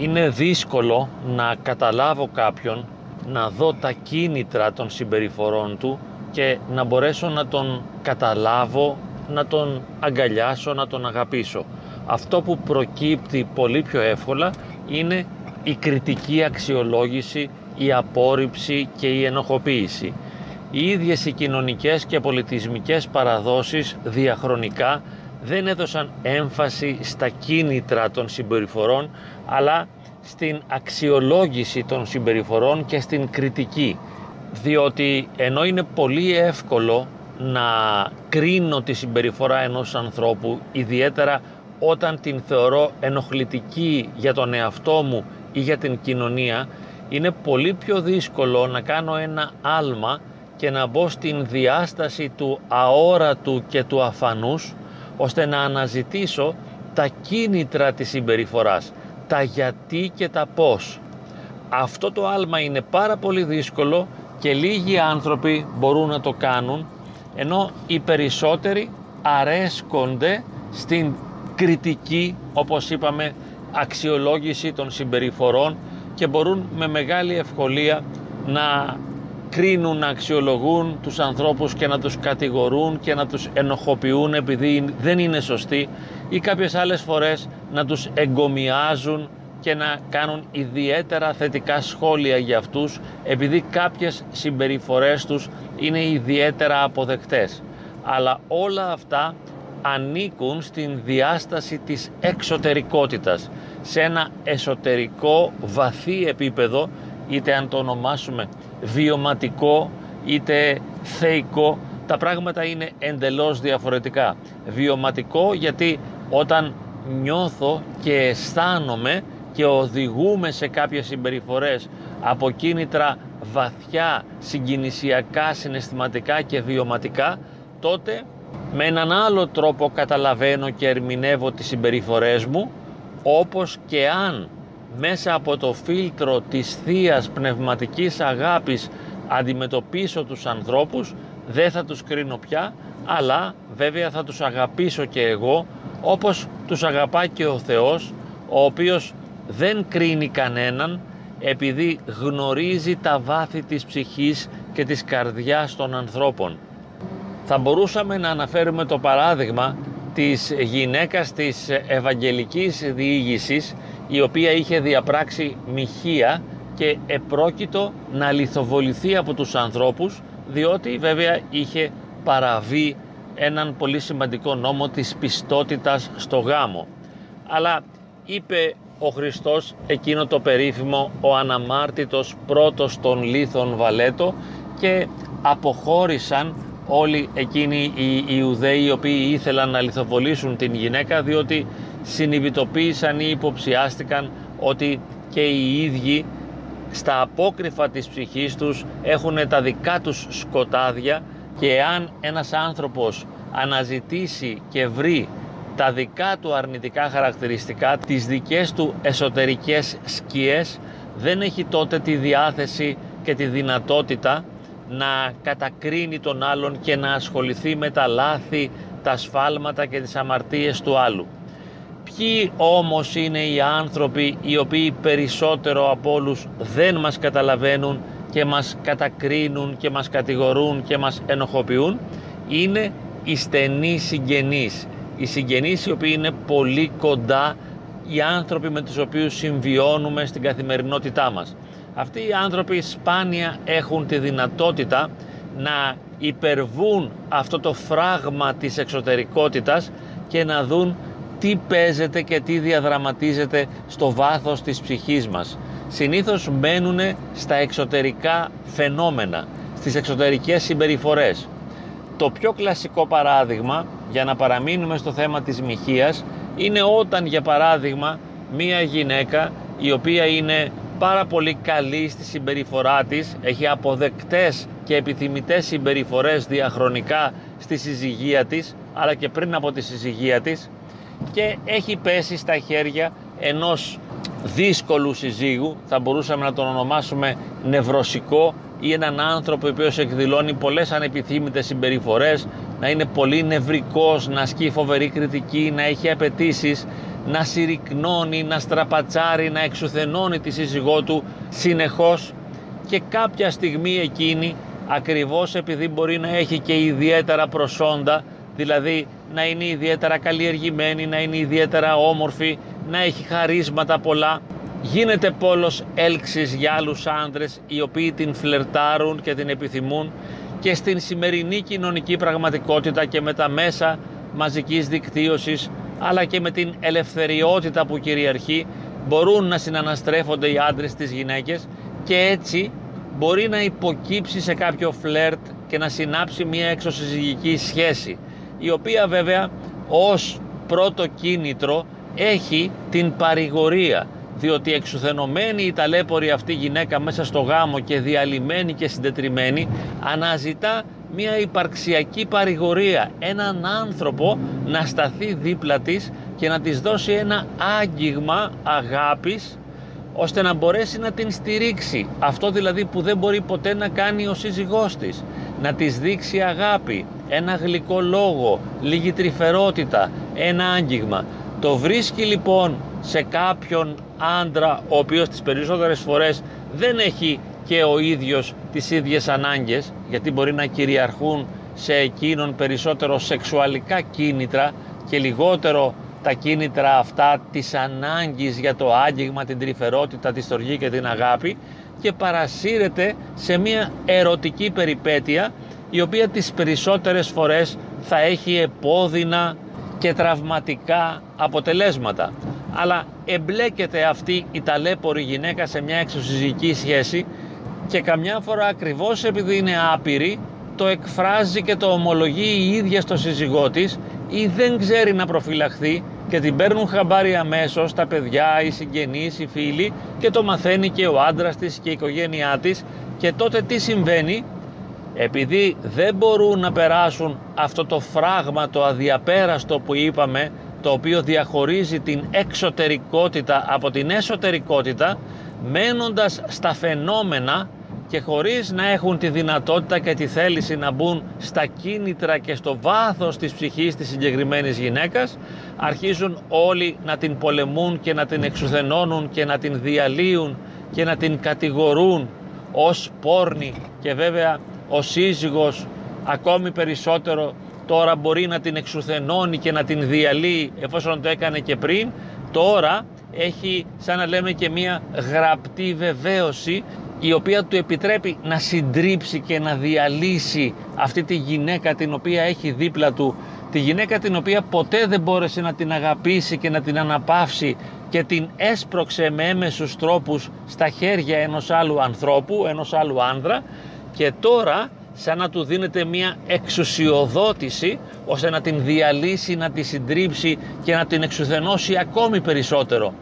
είναι δύσκολο να καταλάβω κάποιον, να δω τα κίνητρα των συμπεριφορών του και να μπορέσω να τον καταλάβω, να τον αγκαλιάσω, να τον αγαπήσω. Αυτό που προκύπτει πολύ πιο εύκολα είναι η κριτική αξιολόγηση, η απόρριψη και η ενοχοποίηση. Οι ίδιες οι κοινωνικές και πολιτισμικές παραδόσεις διαχρονικά δεν έδωσαν έμφαση στα κίνητρα των συμπεριφορών αλλά στην αξιολόγηση των συμπεριφορών και στην κριτική. Διότι ενώ είναι πολύ εύκολο να κρίνω τη συμπεριφορά ενός ανθρώπου ιδιαίτερα όταν την θεωρώ ενοχλητική για τον εαυτό μου ή για την κοινωνία είναι πολύ πιο δύσκολο να κάνω ένα άλμα και να μπω στην διάσταση του αόρατου και του αφανούς ώστε να αναζητήσω τα κίνητρα της συμπεριφοράς, τα γιατί και τα πώς. Αυτό το άλμα είναι πάρα πολύ δύσκολο και λίγοι άνθρωποι μπορούν να το κάνουν ενώ οι περισσότεροι αρέσκονται στην κριτική όπως είπαμε αξιολόγηση των συμπεριφορών και μπορούν με μεγάλη ευκολία να κρίνουν, να αξιολογούν τους ανθρώπους και να τους κατηγορούν και να τους ενοχοποιούν επειδή δεν είναι σωστοί ή κάποιες άλλες φορές να τους εγκομιάζουν και να κάνουν ιδιαίτερα θετικά σχόλια για αυτούς επειδή κάποιες συμπεριφορές τους είναι ιδιαίτερα αποδεκτές. Αλλά όλα αυτά ανήκουν στην διάσταση της εξωτερικότητας σε ένα εσωτερικό βαθύ επίπεδο είτε αν το ονομάσουμε βιωματικό είτε θεϊκό τα πράγματα είναι εντελώς διαφορετικά. Βιωματικό γιατί όταν νιώθω και αισθάνομαι και οδηγούμε σε κάποιες συμπεριφορές από κίνητρα βαθιά συγκινησιακά, συναισθηματικά και βιωματικά τότε με έναν άλλο τρόπο καταλαβαίνω και ερμηνεύω τις συμπεριφορές μου όπως και αν μέσα από το φίλτρο της θεία πνευματικής αγάπης αντιμετωπίσω τους ανθρώπους δεν θα τους κρίνω πια αλλά βέβαια θα τους αγαπήσω και εγώ όπως τους αγαπά και ο Θεός ο οποίος δεν κρίνει κανέναν επειδή γνωρίζει τα βάθη της ψυχής και της καρδιάς των ανθρώπων. Θα μπορούσαμε να αναφέρουμε το παράδειγμα της γυναίκας της Ευαγγελικής Διήγησης η οποία είχε διαπράξει μοιχεία και επρόκειτο να λιθοβοληθεί από τους ανθρώπους διότι βέβαια είχε παραβεί έναν πολύ σημαντικό νόμο της πιστότητας στο γάμο. Αλλά είπε ο Χριστός εκείνο το περίφημο ο αναμάρτητος πρώτος των λίθων Βαλέτο και αποχώρησαν όλοι εκείνοι οι Ιουδαίοι οι οποίοι ήθελαν να λιθοβολήσουν την γυναίκα διότι συνειδητοποίησαν ή υποψιάστηκαν ότι και οι ίδιοι στα απόκρυφα της ψυχής τους έχουν τα δικά τους σκοτάδια και αν ένας άνθρωπος αναζητήσει και βρει τα δικά του αρνητικά χαρακτηριστικά, τις δικές του εσωτερικές σκιές, δεν έχει τότε τη διάθεση και τη δυνατότητα να κατακρίνει τον άλλον και να ασχοληθεί με τα λάθη, τα σφάλματα και τις αμαρτίες του άλλου. Ποιοι όμως είναι οι άνθρωποι οι οποίοι περισσότερο από όλους δεν μας καταλαβαίνουν και μας κατακρίνουν και μας κατηγορούν και μας ενοχοποιούν είναι οι στενοί συγγενείς. Οι συγγενείς οι οποίοι είναι πολύ κοντά οι άνθρωποι με τους οποίους συμβιώνουμε στην καθημερινότητά μας. Αυτοί οι άνθρωποι σπάνια έχουν τη δυνατότητα να υπερβούν αυτό το φράγμα της εξωτερικότητας και να δουν τι παίζεται και τι διαδραματίζεται στο βάθος της ψυχής μας. Συνήθως μένουν στα εξωτερικά φαινόμενα, στις εξωτερικές συμπεριφορές. Το πιο κλασικό παράδειγμα, για να παραμείνουμε στο θέμα της μοιχείας, είναι όταν για παράδειγμα μία γυναίκα η οποία είναι πάρα πολύ καλή στη συμπεριφορά της, έχει αποδεκτές και επιθυμητές συμπεριφορές διαχρονικά στη συζυγία της, αλλά και πριν από τη συζυγία της, και έχει πέσει στα χέρια ενός δύσκολου συζύγου, θα μπορούσαμε να τον ονομάσουμε νευρωσικό ή έναν άνθρωπο ο οποίος εκδηλώνει πολλές ανεπιθύμητες συμπεριφορές, να είναι πολύ νευρικός, να ασκεί φοβερή κριτική, να έχει απαιτήσεις, να συρρυκνώνει, να στραπατσάρει, να εξουθενώνει τη σύζυγό του συνεχώς. Και κάποια στιγμή εκείνη ακριβώς επειδή μπορεί να έχει και ιδιαίτερα προσόντα δηλαδή να είναι ιδιαίτερα καλλιεργημένη, να είναι ιδιαίτερα όμορφη, να έχει χαρίσματα πολλά. Γίνεται πόλος έλξης για άλλους άντρες οι οποίοι την φλερτάρουν και την επιθυμούν. Και στην σημερινή κοινωνική πραγματικότητα και με τα μέσα μαζικής δικτύωσης αλλά και με την ελευθεριότητα που κυριαρχεί μπορούν να συναναστρέφονται οι άντρες στις γυναίκες και έτσι μπορεί να υποκύψει σε κάποιο φλερτ και να συνάψει μια εξωσυζυγική σχέση η οποία βέβαια ως πρώτο κίνητρο έχει την παρηγορία διότι εξουθενωμένη η ταλέπορη αυτή γυναίκα μέσα στο γάμο και διαλυμένη και συντετριμένη αναζητά μια υπαρξιακή παρηγορία, έναν άνθρωπο να σταθεί δίπλα της και να της δώσει ένα άγγιγμα αγάπης ώστε να μπορέσει να την στηρίξει. Αυτό δηλαδή που δεν μπορεί ποτέ να κάνει ο σύζυγός της. Να της δείξει αγάπη, ένα γλυκό λόγο, λίγη τρυφερότητα, ένα άγγιγμα. Το βρίσκει λοιπόν σε κάποιον άντρα ο οποίος τις περισσότερες φορές δεν έχει και ο ίδιος τις ίδιες ανάγκες γιατί μπορεί να κυριαρχούν σε εκείνον περισσότερο σεξουαλικά κίνητρα και λιγότερο τα κίνητρα αυτά της ανάγκης για το άγγιγμα, την τρυφερότητα, τη στοργή και την αγάπη και παρασύρεται σε μια ερωτική περιπέτεια η οποία τις περισσότερες φορές θα έχει επώδυνα και τραυματικά αποτελέσματα. Αλλά εμπλέκεται αυτή η ταλέπορη γυναίκα σε μια εξωσυζυγική σχέση και καμιά φορά ακριβώς επειδή είναι άπειρη το εκφράζει και το ομολογεί η ίδια στο σύζυγό της ή δεν ξέρει να προφυλαχθεί και την παίρνουν χαμπάρι αμέσως τα παιδιά, οι συγγενείς, οι φίλοι και το μαθαίνει και ο άντρας της και η οικογένειά της και τότε τι συμβαίνει; Επειδή δεν μπορούν να περάσουν αυτό το φράγμα το αδιαπέραστο που είπαμε το οποίο διαχωρίζει την εξωτερικότητα από την εσωτερικότητα μένοντας στα φαινόμενα και χωρίς να έχουν τη δυνατότητα και τη θέληση να μπουν στα κίνητρα και στο βάθος της ψυχής της συγκεκριμένης γυναίκας αρχίζουν όλοι να την πολεμούν και να την εξουθενώνουν και να την διαλύουν και να την κατηγορούν ως πόρνη. Και βέβαια ο σύζυγος ακόμη περισσότερο τώρα μπορεί να την εξουθενώνει και να την διαλύει εφόσον το έκανε και πριν. Τώρα έχει σαν να λέμε και μία γραπτή βεβαίωση η οποία του επιτρέπει να συντρίψει και να διαλύσει αυτή τη γυναίκα την οποία έχει δίπλα του. Τη γυναίκα την οποία ποτέ δεν μπόρεσε να την αγαπήσει και να την αναπαύσει και την έσπρωξε με έμεσους τρόπους στα χέρια ενός άλλου ανθρώπου, ενός άλλου άνδρα και τώρα σαν να του δίνεται μια εξουσιοδότηση ώστε να την διαλύσει, να τη συντρίψει και να την εξουθενώσει ακόμη περισσότερο.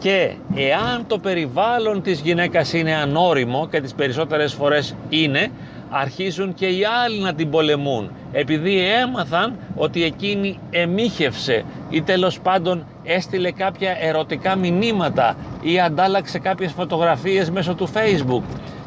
Και εάν το περιβάλλον της γυναίκας είναι ανώριμο και τις περισσότερες φορές είναι, αρχίζουν και οι άλλοι να την πολεμούν επειδή έμαθαν ότι εκείνη εμίχευσε ή τέλος πάντων έστειλε κάποια ερωτικά μηνύματα ή αντάλλαξε κάποιες φωτογραφίες μέσω του facebook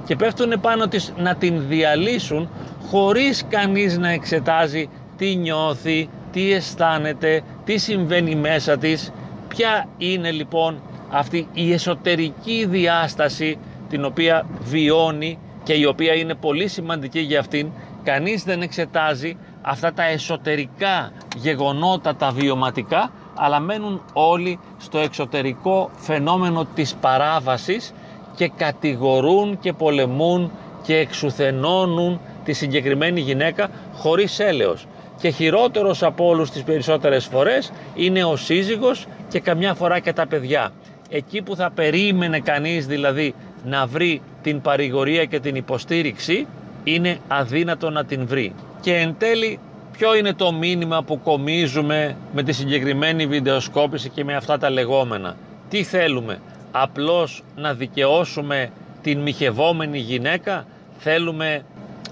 και πέφτουν πάνω της να την διαλύσουν χωρίς κανείς να εξετάζει τι νιώθει, τι αισθάνεται, τι συμβαίνει μέσα της, ποια είναι λοιπόν αυτή η εσωτερική διάσταση την οποία βιώνει και η οποία είναι πολύ σημαντική για αυτήν. Κανείς δεν εξετάζει αυτά τα εσωτερικά γεγονότα, τα βιωματικά, αλλά μένουν όλοι στο εξωτερικό φαινόμενο της παράβασης και κατηγορούν και πολεμούν και εξουθενώνουν τη συγκεκριμένη γυναίκα χωρίς έλεος. Και χειρότερος από όλους τις περισσότερες φορές είναι ο σύζυγος και καμιά φορά και τα παιδιά. Εκεί που θα περίμενε κανείς δηλαδή να βρει την παρηγορία και την υποστήριξη είναι αδύνατο να την βρει. Και εν τέλει ποιο είναι το μήνυμα που κομίζουμε με τη συγκεκριμένη βιντεοσκόπηση και με αυτά τα λεγόμενα; Τι θέλουμε, απλώς να δικαιώσουμε την μοιχευόμενη γυναίκα, θέλουμε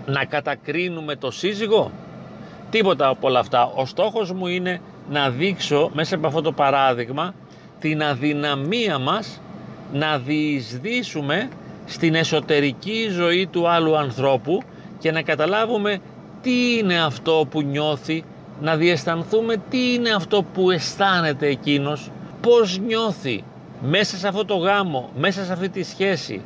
να κατακρίνουμε το σύζυγο; Τίποτα από όλα αυτά. Ο στόχος μου είναι να δείξω μέσα από αυτό το παράδειγμα την αδυναμία μας να διεισδύσουμε στην εσωτερική ζωή του άλλου ανθρώπου και να καταλάβουμε τι είναι αυτό που νιώθει, να διαισθανθούμε τι είναι αυτό που αισθάνεται εκείνος, πώς νιώθει μέσα σε αυτό το γάμο, μέσα σε αυτή τη σχέση,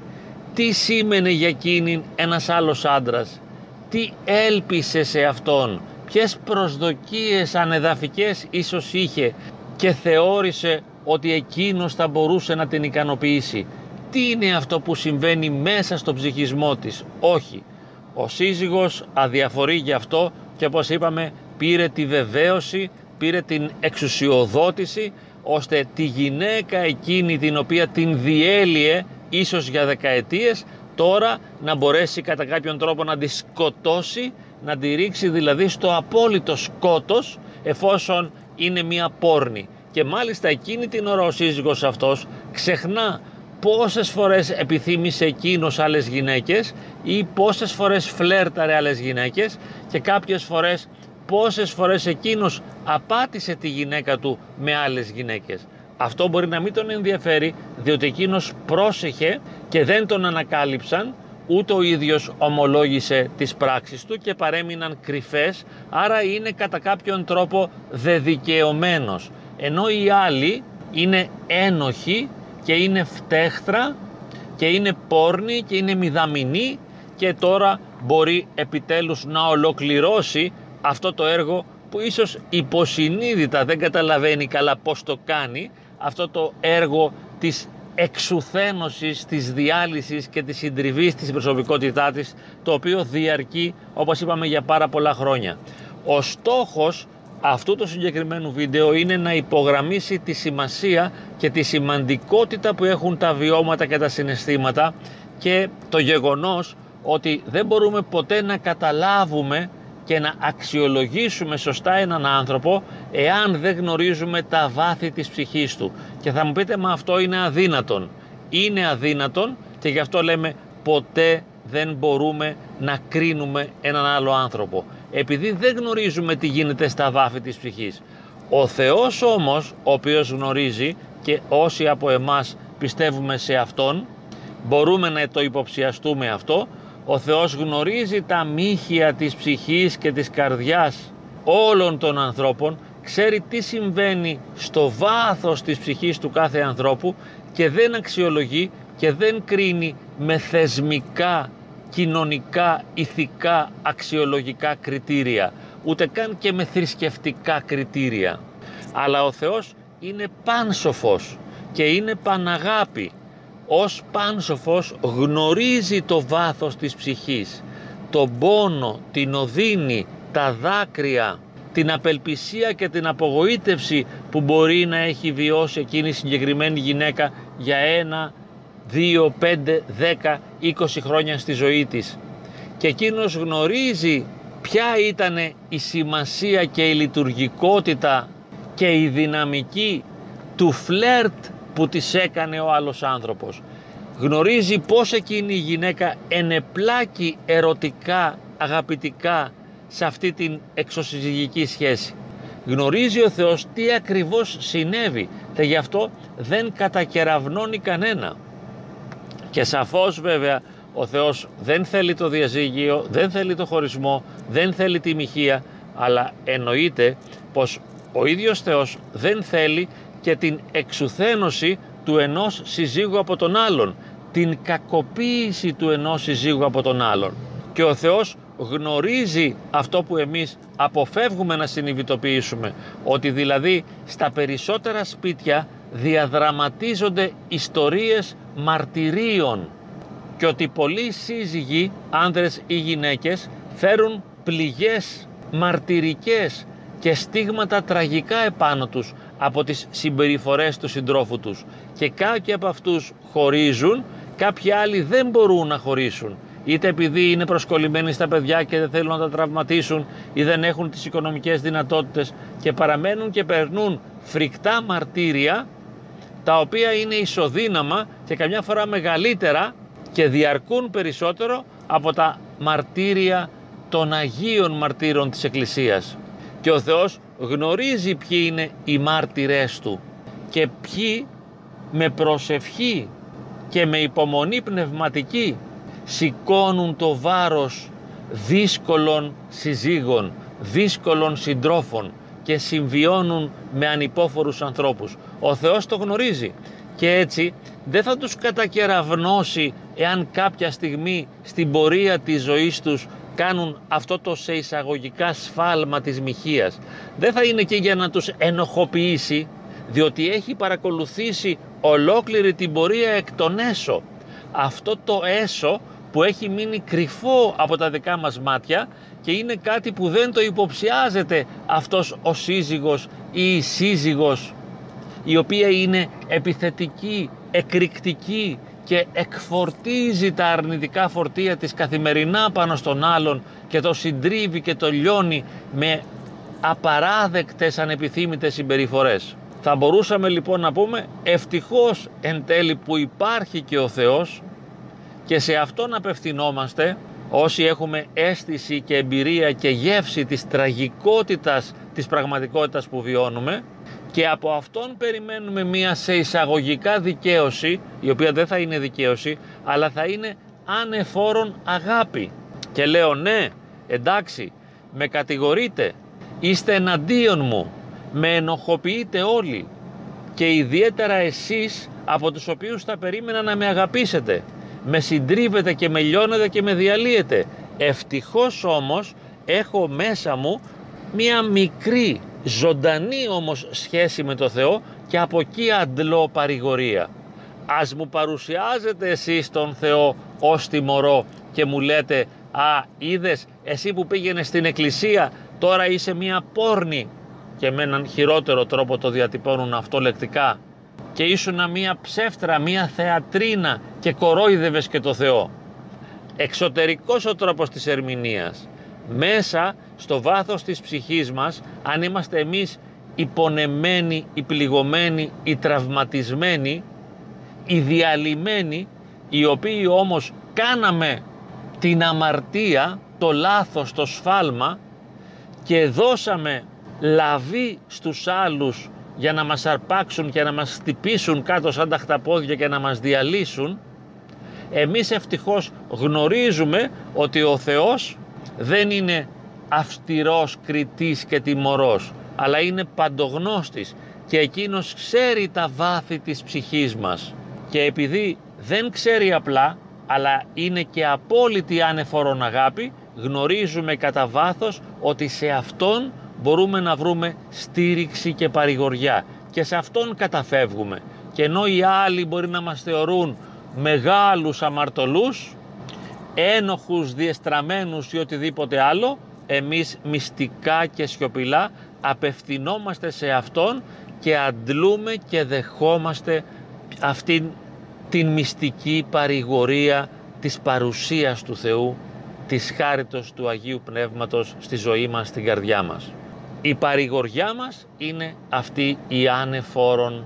τι σήμαινε για εκείνη ένας άλλος άντρας, τι έλπισε σε αυτόν, ποιες προσδοκίες ανεδαφικές ίσως είχε και θεώρησε ότι εκείνος θα μπορούσε να την ικανοποιήσει; Τι είναι αυτό που συμβαίνει μέσα στο ψυχισμό της; Όχι. Ο σύζυγος αδιαφορεί γι' αυτό και όπως είπαμε πήρε τη βεβαίωση, πήρε την εξουσιοδότηση ώστε τη γυναίκα εκείνη την οποία την διέλυε ίσως για δεκαετίες τώρα να μπορέσει κατά κάποιον τρόπο να τη σκοτώσει, να τη ρίξει δηλαδή στο απόλυτο σκότος εφόσον είναι μια πόρνη. Και μάλιστα εκείνη την ώρα ο σύζυγος αυτός ξεχνά πόσες φορές επιθύμησε εκείνος άλλες γυναίκες ή πόσες φορές φλέρταρε άλλες γυναίκες και κάποιες φορές πόσες φορές εκείνος απάτησε τη γυναίκα του με άλλες γυναίκες. Αυτό μπορεί να μην τον ενδιαφέρει διότι εκείνος πρόσεχε και δεν τον ανακάλυψαν ούτε ο ίδιος ομολόγησε τις πράξεις του και παρέμειναν κρυφές άρα είναι κατά κάποιον τρόπο δεδικαιωμένος ενώ οι άλλοι είναι ένοχοι και είναι φτέχτρα και είναι πόρνοι και είναι μηδαμινοί και τώρα μπορεί επιτέλους να ολοκληρώσει αυτό το έργο που ίσως υποσυνείδητα δεν καταλαβαίνει καλά πώς το κάνει αυτό το έργο της εξουθένωσης, της διάλυσης και της συντριβής της προσωπικότητά της το οποίο διαρκεί όπως είπαμε για πάρα πολλά χρόνια. Ο στόχος αυτού του συγκεκριμένου βίντεο είναι να υπογραμμίσει τη σημασία και τη σημαντικότητα που έχουν τα βιώματα και τα συναισθήματα και το γεγονός ότι δεν μπορούμε ποτέ να καταλάβουμε και να αξιολογήσουμε σωστά έναν άνθρωπο εάν δεν γνωρίζουμε τα βάθη της ψυχής του. Και θα μου πείτε, μα αυτό είναι αδύνατον. Είναι αδύνατον και γι' αυτό λέμε ποτέ δεν μπορούμε να κρίνουμε έναν άλλο άνθρωπο. Επειδή δεν γνωρίζουμε τι γίνεται στα βάθη της ψυχής. Ο Θεός όμως, ο οποίος γνωρίζει και όσοι από εμάς πιστεύουμε σε Αυτόν, μπορούμε να το υποψιαστούμε αυτό, ο Θεός γνωρίζει τα μύχια της ψυχής και της καρδιάς όλων των ανθρώπων, ξέρει τι συμβαίνει στο βάθος της ψυχής του κάθε ανθρώπου και δεν αξιολογεί και δεν κρίνει με θεσμικά, κοινωνικά, ηθικά, αξιολογικά κριτήρια, ούτε καν και με θρησκευτικά κριτήρια. Αλλά ο Θεός είναι πάνσοφος και είναι παναγάπη ως πάνσοφος γνωρίζει το βάθος της ψυχής, τον πόνο, την οδύνη, τα δάκρυα, την απελπισία και την απογοήτευση που μπορεί να έχει βιώσει εκείνη η συγκεκριμένη γυναίκα για ένα, δύο, πέντε, δέκα, είκοσι χρόνια στη ζωή της. Και εκείνος γνωρίζει ποια ήταν η σημασία και η λειτουργικότητα και η δυναμική του φλερτ που της έκανε ο άλλος άνθρωπος. Γνωρίζει πως εκείνη η γυναίκα ενεπλάκει ερωτικά, αγαπητικά σε αυτή την εξωσυζυγική σχέση. Γνωρίζει ο Θεός τι ακριβώς συνέβη και γι' αυτό δεν κατακεραυνώνει κανένα. Και σαφώς βέβαια ο Θεός δεν θέλει το διαζύγιο, δεν θέλει το χωρισμό, δεν θέλει τη μοιχεία, αλλά εννοείται πως ο ίδιος Θεός δεν θέλει και την εξουθένωση του ενός συζύγου από τον άλλον, την κακοποίηση του ενός συζύγου από τον άλλον. Και ο Θεός γνωρίζει αυτό που εμείς αποφεύγουμε να συνειδητοποιήσουμε, ότι δηλαδή στα περισσότερα σπίτια διαδραματίζονται ιστορίες μαρτυρίων και ότι πολλοί σύζυγοι, άνδρες ή γυναίκες, φέρουν πληγές μαρτυρικές και στίγματα τραγικά επάνω τους από τις συμπεριφορές του συντρόφου τους και κάποιοι από αυτούς χωρίζουν, κάποιοι άλλοι δεν μπορούν να χωρίσουν είτε επειδή είναι προσκολλημένοι στα παιδιά και δεν θέλουν να τα τραυματίσουν ή δεν έχουν τις οικονομικές δυνατότητες και παραμένουν και περνούν φρικτά μαρτύρια τα οποία είναι ισοδύναμα και καμιά φορά μεγαλύτερα και διαρκούν περισσότερο από τα μαρτύρια των Αγίων Μαρτύρων της Εκκλησίας. Και ο Θεός γνωρίζει ποιοι είναι οι μάρτυρές Του και ποιοι με προσευχή και με υπομονή πνευματική σηκώνουν το βάρος δύσκολων συζύγων, δύσκολων συντρόφων και συμβιώνουν με ανυπόφορους ανθρώπους. Ο Θεός το γνωρίζει και έτσι δεν θα τους κατακεραυνώσει εάν κάποια στιγμή στην πορεία της ζωής τους κάνουν αυτό το σε εισαγωγικά σφάλμα της μοιχείας. Δεν θα είναι και για να τους ενοχοποιήσει διότι έχει παρακολουθήσει ολόκληρη την πορεία εκ των έσω. Αυτό το έσω που έχει μείνει κρυφό από τα δικά μας μάτια και είναι κάτι που δεν το υποψιάζεται αυτός ο σύζυγος ή η σύζυγος η οποία είναι επιθετική, εκρηκτική και εκφορτίζει τα αρνητικά φορτία της καθημερινά πάνω στον άλλον και το συντρίβει και το λιώνει με απαράδεκτες ανεπιθύμητες συμπεριφορές. Θα μπορούσαμε λοιπόν να πούμε ευτυχώς εν τέλει που υπάρχει και ο Θεός και σε Αυτόν απευθυνόμαστε όσοι έχουμε αίσθηση και εμπειρία και γεύση της τραγικότητας της πραγματικότητας που βιώνουμε και από Αυτόν περιμένουμε μία σε εισαγωγικά δικαίωση η οποία δεν θα είναι δικαίωση αλλά θα είναι ανεφόρον αγάπη. Και λέω ναι εντάξει με κατηγορείτε είστε εναντίον μου με ενοχοποιείτε όλοι και ιδιαίτερα εσείς από τους οποίους θα περίμενα να με αγαπήσετε με συντρίβετε και με λιώνετε και με διαλύετε. Ευτυχώς όμως έχω μέσα μου μία μικρή ζωντανή όμως σχέση με το Θεό και από εκεί αντλώ παρηγορία ας μου παρουσιάζετε εσείς τον Θεό ως τιμωρό και μου λέτε «Α, είδες, εσύ που πήγαινες στην εκκλησία, τώρα είσαι μία πόρνη» και με έναν χειρότερο τρόπο το διατυπώνουν αυτό λεκτικά και ήσουν μία ψεύτρα, μία θεατρίνα και κορόιδευες και το Θεό. Εξωτερικός ο τρόπος της ερμηνείας. Μέσα στο βάθος της ψυχής μας, αν είμαστε εμείς υπονεμένοι, οι πληγωμένοι, οι τραυματισμένοι, οι διαλυμένοι, οι οποίοι όμως κάναμε την αμαρτία, το λάθος, το σφάλμα και δώσαμε λαβή στους άλλους για να μας αρπάξουν και να μας χτυπήσουν κάτω σαν τα χταπόδια και να μας διαλύσουν εμείς ευτυχώς γνωρίζουμε ότι ο Θεός δεν είναι αυστηρός κριτής και τιμωρός αλλά είναι παντογνώστης και εκείνος ξέρει τα βάθη της ψυχής μας. Και επειδή δεν ξέρει απλά αλλά είναι και απόλυτη άνεφορον αγάπη γνωρίζουμε κατά βάθος ότι σε Αυτόν μπορούμε να βρούμε στήριξη και παρηγοριά. Και σε Αυτόν καταφεύγουμε. Και ενώ οι άλλοι μπορεί να μας θεωρούν μεγάλους αμαρτωλούς ένοχους, διεστραμμένους ή οτιδήποτε άλλο εμείς μυστικά και σιωπηλά απευθυνόμαστε σε Αυτόν και αντλούμε και δεχόμαστε αυτήν την μυστική παρηγορία της παρουσίας του Θεού, της χάριτος του Αγίου Πνεύματος στη ζωή μας, στην καρδιά μας. Η παρηγοριά μας είναι αυτή η άνεφόρον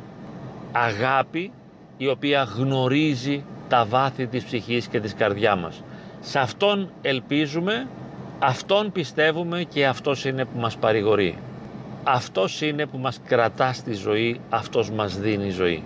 αγάπη η οποία γνωρίζει τα βάθη της ψυχής και της καρδιά μας. Σε Αυτόν ελπίζουμε, Αυτόν πιστεύουμε και Αυτός είναι που μας παρηγορεί. Αυτός είναι που μας κρατά στη ζωή, Αυτός μας δίνει ζωή.